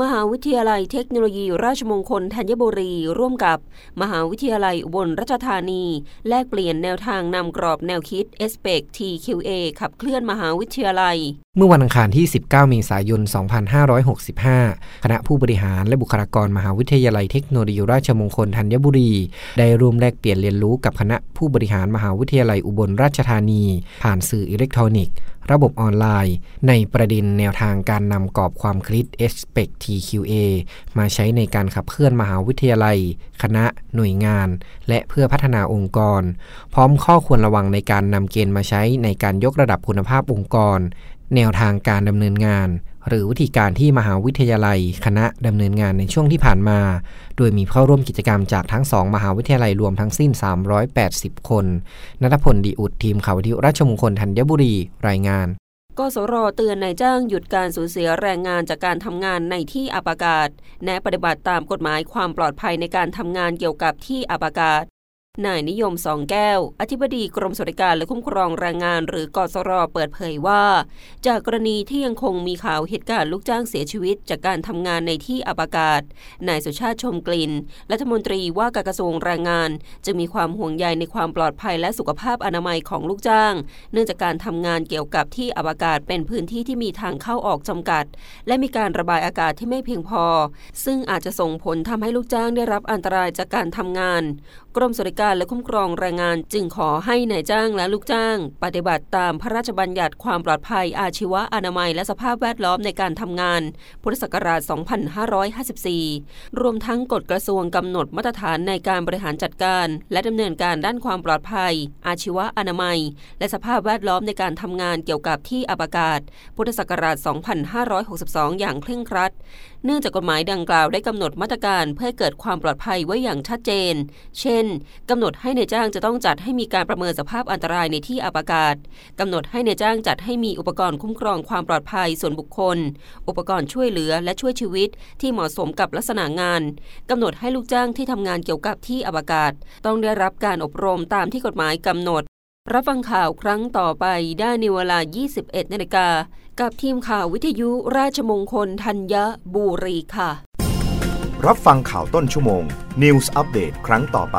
มหาวิทยาลัยเทคโนโลยีราชมงคลธัญบุรี ร่วมกับ มหาวิทยาลัยอุบลราชธานี แลกเปลี่ยนแนวทางนำกรอบแนวคิด s p e c TQA ขับเคลื่อนมหาวิทยาลัย เมื่อวันอังคารที่ 19 เมษายน 2565 คณะผู้บริหารและบุคลากรมหาวิทยาลัยเทคโนโลยีราชมงคลธัญบุรี ได้ร่วมแลกเปลี่ยนเรียนรู้กับคณะผู้บริหารมหาวิทยาลัยอุบลราชธานี ผ่านสื่ออิเล็กทรอนิกส์ระบบออนไลน์ ในประเด็นแนวทางการนำกรอบความคิด Expect TQA มาใช้ในการขับเคลื่อนมหาวิทยาลัย คณะ หน่วยงาน และเพื่อพัฒนาองค์กร พร้อมข้อควรระวังในการนำเกณฑ์มาใช้ในการยกระดับคุณภาพองค์กร แนวทางการดำเนินงาน หรือวิธีการที่มหาวิทยาลัย คณะดำเนินงานในช่วงที่ผ่านมา โดยมีเข้าร่วมกิจกรรมจากทั้งสองมหาวิทยาลัยรวมทั้งสิ้น 380 คนนัทพลดีอุดทีมข่าววิทยุราชมงคลธัญบุรี รายงานกสรเตือนนายจ้างหยุดการสูญเสียแรงงานจากการทำงานในที่อับอากาศแนะปฏิบัติตามกฎหมายความปลอดภัยในการทำงานเกี่ยวกับที่อับอากาศ นายนิยมสองแก้ว อธิบดีกรมสวัสดิการและคุ้มครองแรงงานหรือกสรเปิดเผยว่า จากกรณีที่ยังคงมีข่าวเหตุการณ์ลูกจ้างเสียชีวิต จากการทำงานในที่อับอากาศ นายสุชาติชมกลิ่น รัฐมนตรีว่าการกระทรวงแรงงาน จะมีความห่วงใยในความปลอดภัยและสุขภาพอนามัยของลูกจ้าง เนื่องจากการทำงานเกี่ยวกับที่อับอากาศเป็นพื้นที่ที่มีทางเข้าออกจำกัด และมีการระบายอากาศที่ไม่เพียงพอ ซึ่งอาจจะส่งผลทำให้ลูกจ้างได้รับอันตรายจากการทำงาน กรมสวัสดิการและคุ้มครองแรงงาน จึงขอให้นายจ้างและลูกจ้าง ปฏิบัติตามพระราชบัญญัติความปลอดภัยอาชีวะอนามัย และสภาพแวดล้อมในการทำงาน พุทธศักราช 2554 รวมทั้งกฎกระทรวงกำหนดมาตรฐานในการบริหารจัดการ และดำเนินการด้านความปลอดภัย อาชีวะอนามัย และสภาพแวดล้อมในการทำงานเกี่ยวกับที่อับอากาศ พุทธศักราช 2562 อย่างเคร่งครัด เนื่องจากกฎหมายดังกล่าวได้กำหนดมาตรการเพื่อเกิดความปลอดภัยไว้อย่างชัดเจน เช่นกำหนดให้ในจ้างจะต้องจัดให้มีการประเมินสภาพอันตรายในที่อับอากาศกำหนดให้ในจ้างจัดให้มีอุปกรณ์คุ้มครองความปลอดภัยส่วนบุคคล อุปกรณ์ช่วยเหลือและช่วยชีวิตที่เหมาะสมกับลักษณะงานกำหนดให้ลูกจ้างที่ทำงานเกี่ยวกับที่อับอากาศ ต้องได้รับการอบรมตามที่กฎหมายกำหนด รับฟังข่าวครั้งต่อไปได้ในเวลา 21นาฬิกากับทีมข่าววิทยุราชมงคลธัญบุรีค่ะ รับฟังข่าวต้นชั่วโมง News อัปเดตครั้งต่อไป